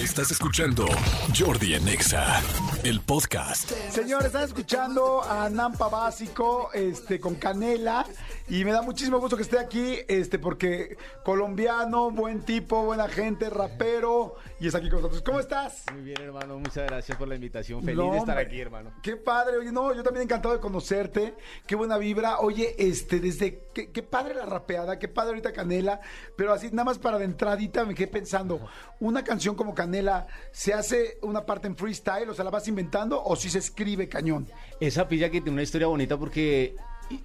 Estás escuchando Jordi en Exa, el podcast. Señores, están escuchando a Nampa Básico este, con Canela y me da muchísimo gusto que esté aquí este, porque colombiano, buen tipo, buena gente, rapero y es aquí con nosotros. ¿Cómo estás? Muy bien, hermano. Muchas gracias por la invitación. Feliz No, de estar aquí, hermano. Qué padre, oye, no, yo también encantado de conocerte, qué buena vibra. Oye, este, desde, qué, qué padre la rapeada, qué padre ahorita Canela, pero así nada más para de entradita me quedé pensando, una canción como Canela, ¿se hace una parte en freestyle, o sea, la vas inventando o si se escribe cañón? Esa pilla que tiene una historia bonita porque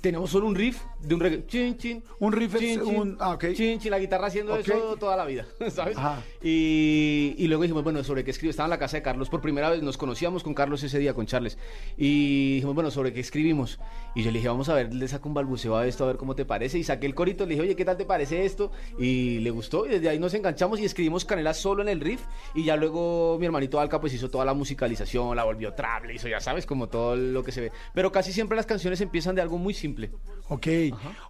tenemos solo un riff de un reggae. Chin, chin. Un riff es chin, chin, un- ah, ok. Chin, chin, la guitarra haciendo Ok. eso toda la vida, ¿sabes? Y, y luego dijimos, bueno, ¿sobre qué escribimos? Estaba en la casa de Carlos por primera vez, nos conocíamos con Carlos ese día, con Charles. Y dijimos, bueno, ¿sobre qué escribimos? Y yo le dije, vamos a ver, le saco un balbuceo a esto, a ver cómo te parece. Y saqué el corito, le dije, oye, ¿qué tal te parece esto? Y le gustó, y desde ahí nos enganchamos y escribimos Canela solo en el riff. Y ya luego mi hermanito Alca pues hizo toda la musicalización, la volvió trap, le hizo, ya sabes, como todo lo que se ve. Pero casi siempre las canciones empiezan de algo muy simple. Ok.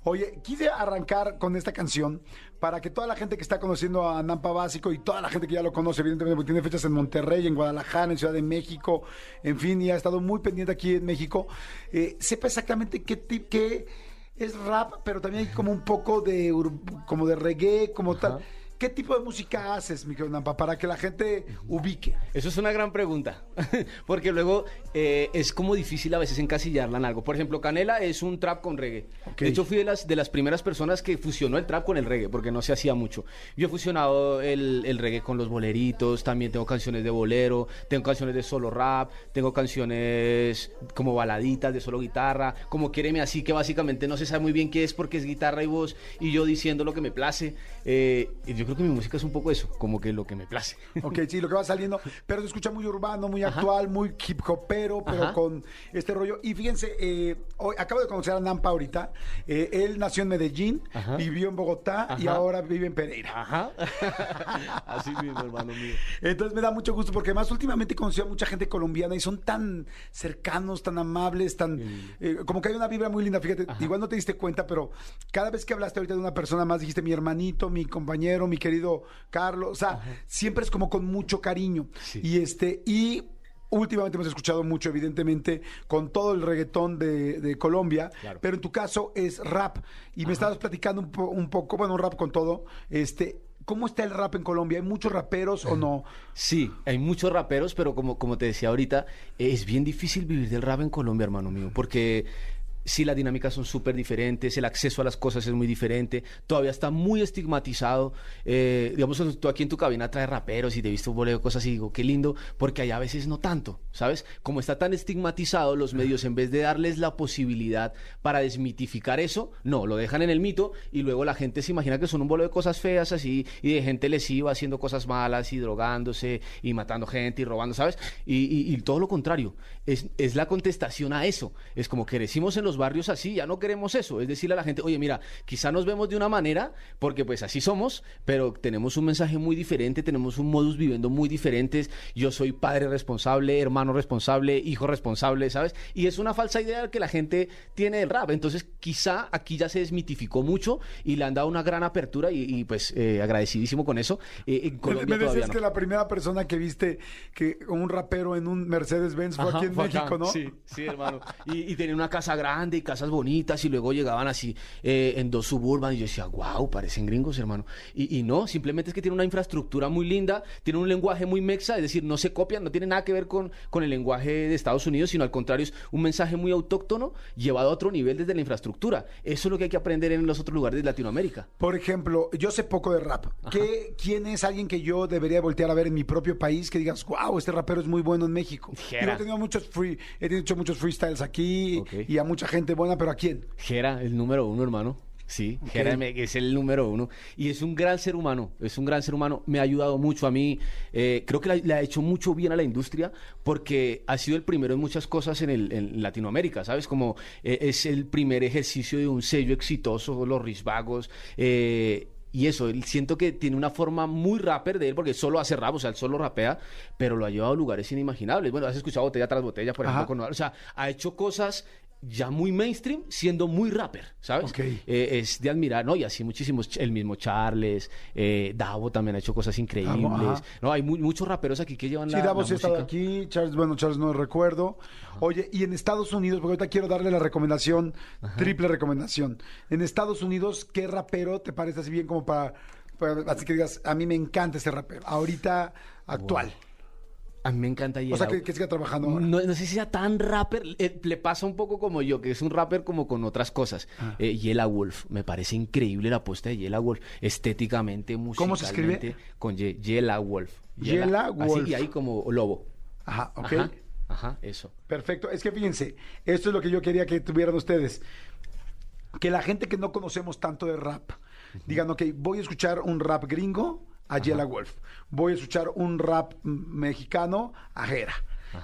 Oye, quise arrancar con esta canción para que toda la gente que está conociendo a Nampa Básico y toda la gente que ya lo conoce, evidentemente, porque tiene fechas en Monterrey, en Guadalajara, en Ciudad de México, en fin, y ha estado muy pendiente aquí en México, eh, sepa exactamente qué qué es rap, pero también hay como un poco de, como de reggae, como tal. ¿Qué tipo de música haces, mi Nampa, para que la gente ubique? Eso es una gran pregunta, porque luego eh, es como difícil a veces encasillarla en algo. Por ejemplo, Canela es un trap con reggae. De hecho, fui de las, de las primeras personas que fusionó el trap con el reggae, porque no se hacía mucho. Yo he fusionado el, el reggae con los boleritos, también tengo canciones de bolero, tengo canciones de solo rap, tengo canciones como baladitas de solo guitarra, como Quiereme Así, que básicamente no se sabe muy bien qué es porque es guitarra y voz, y yo diciendo lo que me place. Eh, y yo creo que mi música es un poco eso, como que lo que me place. Ok, sí, lo que va saliendo, pero se escucha muy urbano, muy actual, muy hip hopero, pero Ajá. con este rollo. Y fíjense, eh, hoy acabo de conocer a Nampa ahorita. Eh, él nació en Medellín, Ajá. vivió en Bogotá y ahora vive en Pereira. Ajá. Así mismo, hermano mío. Entonces me da mucho gusto porque además últimamente he conocido a mucha gente colombiana y son tan cercanos, tan amables, tan eh, como que hay una vibra muy linda. Fíjate, igual no te diste cuenta, pero cada vez que hablaste ahorita de una persona más dijiste mi hermanito, mi compañero, mi querido Carlos. O sea, siempre es como con mucho cariño. Sí. Y este, y últimamente hemos escuchado mucho, evidentemente, con todo el reggaetón de, de Colombia, Claro. pero en tu caso es rap. Y me estabas platicando un, po- un poco, bueno, un rap con todo. Este, ¿cómo está el rap en Colombia? ¿Hay muchos raperos o no? Sí, hay muchos raperos, pero como, como te decía ahorita, es bien difícil vivir del rap en Colombia, hermano mío, porque sí, las dinámicas son súper diferentes, el acceso a las cosas es muy diferente, todavía está muy estigmatizado. Eh, digamos, tú aquí en tu cabina traes raperos y te he visto un boleo cosas y digo, qué lindo, porque allá a veces no tanto, ¿sabes? Como está tan estigmatizado, los medios, en vez de darles la posibilidad para desmitificar eso, no, lo dejan en el mito y luego la gente se imagina que son un bolo de cosas feas así y de gente lesiva haciendo cosas malas y drogándose y matando gente y robando, ¿sabes? Y, y- y todo lo contrario, es, es la contestación a eso. Es como que crecimos en los barrios así, ya no queremos eso. Es decirle a la gente, oye, mira, quizá nos vemos de una manera porque pues así somos, pero tenemos un mensaje muy diferente, tenemos un modus viviendo muy diferentes. Yo soy padre responsable, hermano responsable, hijo responsable, ¿sabes? Y es una falsa idea que la gente tiene del rap. Entonces, quizá aquí ya se desmitificó mucho y le han dado una gran apertura y, y, pues eh, agradecidísimo con eso. Eh, en Me, Colombia me todavía decías no. que la primera persona que viste que un rapero en un Mercedes-Benz fue aquí en acá. México, ¿no? Sí, sí, hermano. Y, y tenía una casa grande y casas bonitas y luego llegaban así eh, en dos suburban y yo decía, wow, parecen gringos, hermano. Y, y no, simplemente es que tiene una infraestructura muy linda, tiene un lenguaje muy mexa, es decir, no se copian, no tiene nada que ver con, con el lenguaje de Estados Unidos, sino al contrario, es un mensaje muy autóctono llevado a otro nivel desde la infraestructura. Eso es lo que hay que aprender en los otros lugares de Latinoamérica. Por ejemplo, yo sé poco de rap. ¿Qué, ¿Quién es alguien que yo debería voltear a ver en mi propio país que digas, wow, este rapero es muy bueno en México? Yo he tenido muchos free, he hecho muchos freestyles aquí Ok. y a mucha gente buena, pero ¿a quién? Jera, el número uno, hermano. Sí, Ok. Jera me- es el número uno. Y es un gran ser humano, es un gran ser humano. Me ha ayudado mucho a mí. eh, creo que le, le ha hecho mucho bien a la industria porque ha sido el primero en muchas cosas en, el, en Latinoamérica, ¿sabes? Como eh, es el primer ejercicio de un sello exitoso, los risvagos. eh, y eso, él siento que tiene una forma muy rapper de él, porque solo hace rap, o sea, él solo rapea, pero lo ha llevado a lugares inimaginables. Bueno, has escuchado botella tras botella, por ejemplo, Ajá. con o sea, ha hecho cosas ya muy mainstream siendo muy rapper, ¿sabes? Ok. Eh, es de admirar, ¿no? Y así muchísimos, ch- el mismo Charles, eh, Davo también ha hecho cosas increíbles. ajá. No, hay mu- muchos raperos aquí que llevan Sí, la, sí ha estado música. aquí, Charles, bueno, Charles no recuerdo. Oye, y en Estados Unidos, porque ahorita quiero darle la recomendación, triple recomendación. En Estados Unidos, ¿qué rapero te parece así bien como para, para- así que digas, a mí me encanta este rapero, ahorita actual? A mí me encanta O Yela. sea, que, que siga trabajando ahora. No, no sé si sea tan rapper, eh, le pasa un poco como yo, que es un rapper como con otras cosas. Ah. Eh, Yela Wolf, me parece increíble la apuesta de Yela Wolf, estéticamente, musicalmente. ¿Cómo se escribe? Con Y, Yela Wolf. Yela Así, Wolf. y ahí como lobo. Ajá, ok. Ajá, ajá, eso. Perfecto. Es que fíjense, esto es lo que yo quería que tuvieran ustedes. Que la gente que no conocemos tanto de rap, digan, ok, voy a escuchar un rap gringo a Yela Wolf. Voy a escuchar un rap mexicano a Jera.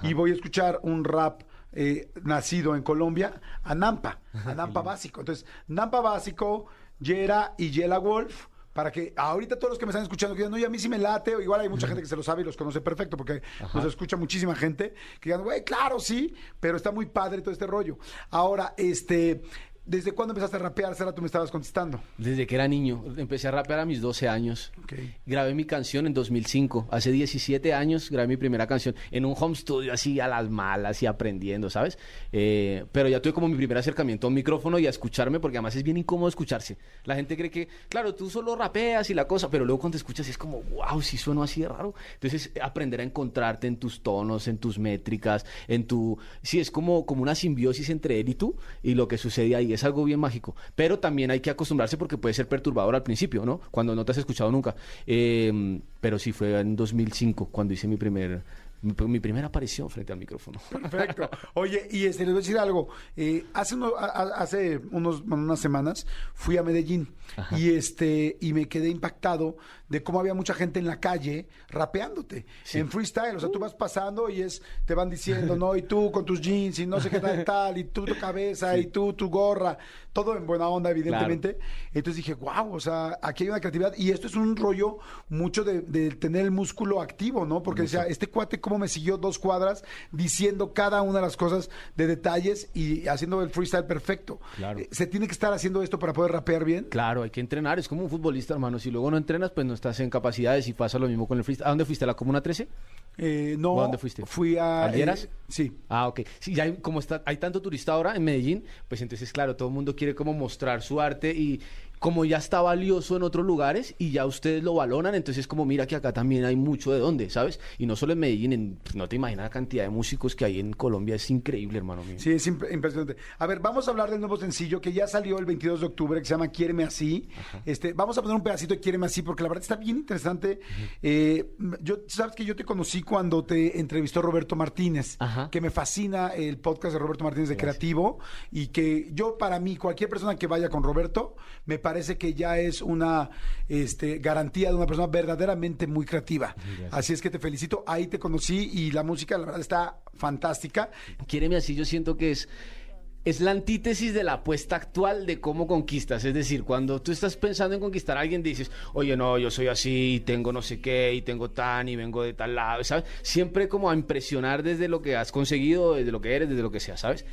Y voy a escuchar un rap eh, nacido en Colombia a Nampa, a Nampa Básico. Entonces, Nampa Básico, Yera y Yela Wolf. Para que ahorita todos los que me están escuchando que digan, no, y a mí sí me late, o igual hay mucha gente que se lo sabe y los conoce perfecto, porque nos escucha muchísima gente, que digan, güey, claro, sí, pero está muy padre todo este rollo. Ahora, este, ¿desde cuándo empezaste a rapear? Sara, tú me estabas contestando. Desde que era niño, empecé a rapear a mis 12 años. Ok. Grabé mi canción en 2005. Hace 17 años grabé mi primera canción en un home studio así a las malas y aprendiendo, ¿sabes? Eh, pero ya tuve como mi primer acercamiento a un micrófono y a escucharme porque además es bien incómodo escucharse. La gente cree que, claro, tú solo rapeas y la cosa, pero luego cuando te escuchas es como, wow, sí sueno así de raro. Entonces, aprender a encontrarte en tus tonos, en tus métricas, en tu... Sí, es como, como una simbiosis entre él y tú y lo que sucede ahí. Es algo bien mágico. Pero también hay que acostumbrarse porque puede ser perturbador al principio, ¿no? Cuando no te has escuchado nunca. Eh, pero sí fue en 2005 cuando hice mi primer... Mi, mi primera aparición frente al micrófono. Perfecto. Oye, y este, les voy a decir algo. Eh, hace, uno- a- hace unos, unas semanas fui a Medellín y este y me quedé impactado de cómo había mucha gente en la calle rapeándote en freestyle. O sea, tú vas pasando y es te van diciendo, no, y tú con tus jeans y no sé qué tal, tal, y tú tu cabeza y tú tu gorra, todo en buena onda, evidentemente. Entonces dije, wow, o sea, aquí hay una creatividad y esto es un rollo mucho de, de tener el músculo activo, ¿no? Porque decía, este cuate cómo me siguió dos cuadras diciendo cada una de las cosas de detalles y haciendo el freestyle perfecto. Claro. Eh, ¿Se tiene que estar haciendo esto para poder rapear bien? Claro, hay que entrenar. Es como un futbolista, hermano. Si luego no entrenas, pues no estás en capacidades y pasa lo mismo con el freestyle. ¿A dónde fuiste? ¿A la Comuna 13? Eh, no. ¿O a dónde fuiste? Fui a... ¿Al Lleras? eh, sí. Ah, ok. Sí, ya hay, como está, hay tanto turista ahora en Medellín, pues entonces, claro, todo el mundo quiere como mostrar su arte y como ya está valioso en otros lugares y ya ustedes lo valoran, entonces como mira que acá también hay mucho de dónde, ¿sabes? Y no solo en Medellín, en- pues, no te imaginas la cantidad de músicos que hay en Colombia, es increíble, hermano mío. Sí, es imp- impresionante. A ver, vamos a hablar del nuevo sencillo que ya salió el 22 de octubre, que se llama Quiéreme Así. Este, vamos a poner un pedacito de Quiéreme Así, porque la verdad está bien interesante. Eh, yo, sabes que yo te conocí cuando te entrevistó Roberto Martínez, Ajá. que me fascina el podcast de Roberto Martínez de Creativo, y que yo, para mí, cualquier persona que vaya con Roberto, me parece que ya es una este, garantía de una persona verdaderamente muy creativa. Así es que te felicito. Ahí te conocí y la música, la verdad, está fantástica. Quiéreme así, yo siento que es, es la antítesis de la apuesta actual de cómo conquistas. Es decir, cuando tú estás pensando en conquistar a alguien, dices, oye, no, yo soy así, y tengo no sé qué, y tengo tan, y vengo de tal lado, ¿sabes? Siempre como a impresionar desde lo que has conseguido, desde lo que eres, desde lo que sea, ¿sabes?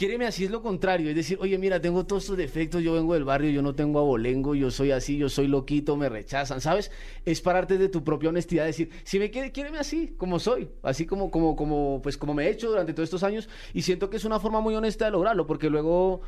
Quiéreme así es lo contrario, es decir, oye, mira, tengo todos estos defectos, yo vengo del barrio, yo no tengo abolengo, yo soy así, yo soy loquito, me rechazan, ¿sabes? Es pararte de tu propia honestidad, decir, si me quiere, quiéreme así, como soy, así como, como, como, pues como me he hecho durante todos estos años, y siento que es una forma muy honesta de lograrlo, porque luego,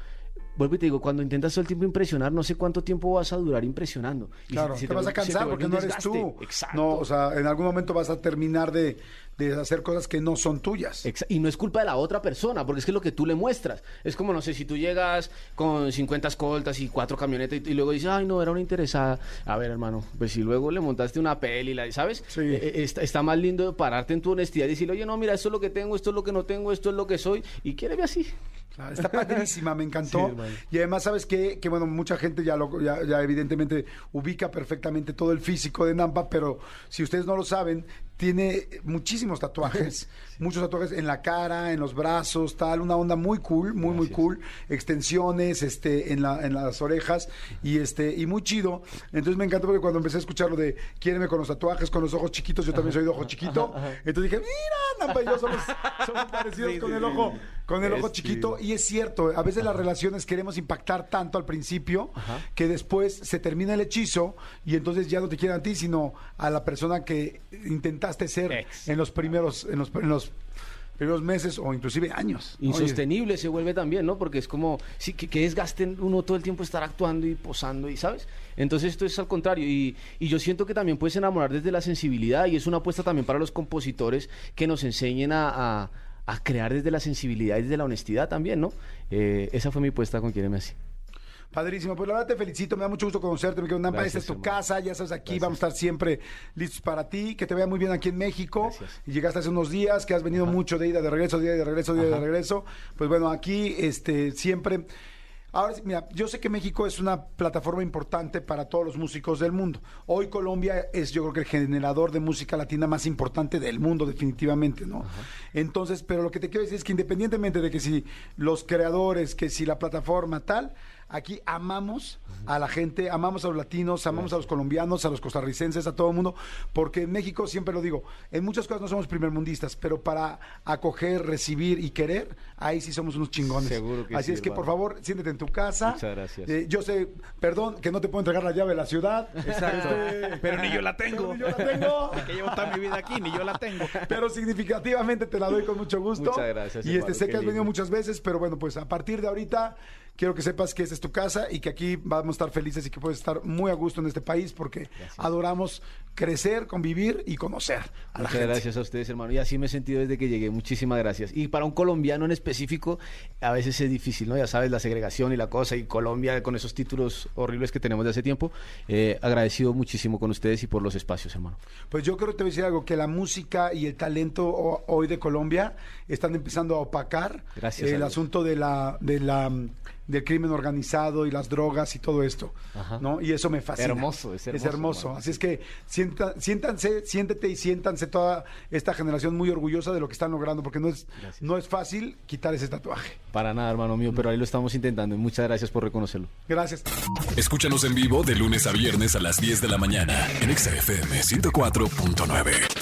vuelvo y te digo, cuando intentas todo el tiempo impresionar, no sé cuánto tiempo vas a durar impresionando. Y Claro, se- se te vas a te cansar porque no eres tú. Exacto. No, o sea, en algún momento vas a terminar de, de hacer cosas que no son tuyas. Y no es culpa de la otra persona, porque es que es lo que tú le muestras. Es como, no sé, si tú llegas con 50 escoltas y cuatro camionetas y, y luego dices, ay, no, era una interesada. A ver, hermano, pues si luego le montaste una peli, la, ¿sabes? Sí. Eh, eh, está, está más lindo pararte en tu honestidad y decirle, oye, no, mira, esto es lo que tengo, esto es lo que no tengo, esto es lo que soy, y quiéreme así. Claro, Está padrísima, me Sí, encantó. y además, ¿sabes qué? Que bueno, mucha gente ya, lo, ya, ya evidentemente ubica perfectamente todo el físico de Nampa, pero si ustedes no lo saben, tiene muchísimos tatuajes, muchos tatuajes en la cara, en los brazos, tal, una onda muy cool, muy, muy cool, extensiones, este, en, la, en las orejas, y este, y muy chido. Entonces me encantó porque cuando empecé a escuchar lo de quiéreme con los tatuajes, con los ojos chiquitos, yo también soy de ojo chiquito. Entonces dije, mira, Nampa y yo somos, somos parecidos Sí, con sí, el ojo, con el ojo chiquito. Y es cierto, a veces las relaciones queremos impactar tanto al principio que después se termina el hechizo y entonces ya no te quieren a ti, sino a la persona que intentaste ser Ex. en los primeros, en los, en los primeros meses o inclusive años. Oye, Insostenible se vuelve también, ¿no? Porque es como, sí, que, que desgasten uno todo el tiempo estar actuando y posando, y ¿sabes? Entonces esto es al contrario. Y, y yo siento que también puedes enamorar desde la sensibilidad y es una apuesta también para los compositores que nos enseñen a, a- a crear desde la sensibilidad y desde la honestidad también, ¿no? Eh, esa fue mi apuesta con Quiéreme Así. Padrísimo, pues la verdad te felicito, me da mucho gusto conocerte, me quedo Nampa, esta Gracias, es tu casa, ya sabes, aquí Gracias. vamos a estar siempre listos para ti, que te vaya muy bien aquí en México. Gracias. Y llegaste hace unos días, que has venido mucho de ida, de regreso, de ida, de regreso, de ida, de regreso. Pues bueno, aquí este siempre Ahora, mira, yo sé que México es una plataforma importante para todos los músicos del mundo. Hoy Colombia es, yo creo que el generador de música latina más importante del mundo, definitivamente, ¿no? Entonces, pero lo que te quiero decir es que independientemente de que si los creadores, que si la plataforma tal, aquí amamos a la gente, amamos a los latinos, amamos a los colombianos, a los costarricenses, a todo el mundo, porque en México, siempre lo digo, en muchas cosas no somos primermundistas, pero para acoger, recibir y querer, ahí sí somos unos chingones. Seguro que Así sí, es que, por favor, siéntete en tu casa. Muchas gracias. Eh, yo sé, perdón, que no te puedo entregar la llave de la ciudad. Exacto. Este, Pero ni yo la tengo. ni yo la tengo. Que llevo toda mi vida aquí, ni yo la tengo. Pero significativamente te la doy con mucho gusto. Muchas gracias, Y este hermano, sé que has venido muchas veces, pero bueno, pues a partir de ahorita quiero que sepas que esta es tu casa y que aquí vamos a estar felices y que puedes estar muy a gusto en este país porque adoramos crecer, convivir y conocer a la Muchas gente. gracias a ustedes, hermano. Y así me he sentido desde que llegué. Muchísimas gracias. Y para un colombiano en específico, a veces es difícil, ¿no? Ya sabes, la segregación y la cosa. Y Colombia con esos títulos horribles que tenemos de hace tiempo. Eh, agradecido muchísimo con ustedes y por los espacios, hermano. Pues yo creo que te voy a decir algo, que la música y el talento ho- hoy de Colombia están empezando a opacar Gracias el asunto de la, de la del crimen organizado y las drogas y todo esto, Ajá. ¿no? Y eso me fascina. Hermoso, es hermoso, hermano. Así es que sienta- siéntanse, siéntete y siéntanse toda esta generación muy orgullosa de lo que están logrando, porque no es, Gracias. no es fácil quitar ese tatuaje. Para nada, hermano mío, pero ahí lo estamos intentando. Y muchas gracias por reconocerlo. Gracias. Escúchanos en vivo de lunes a viernes a las 10 de la mañana en Exa FM 104.9.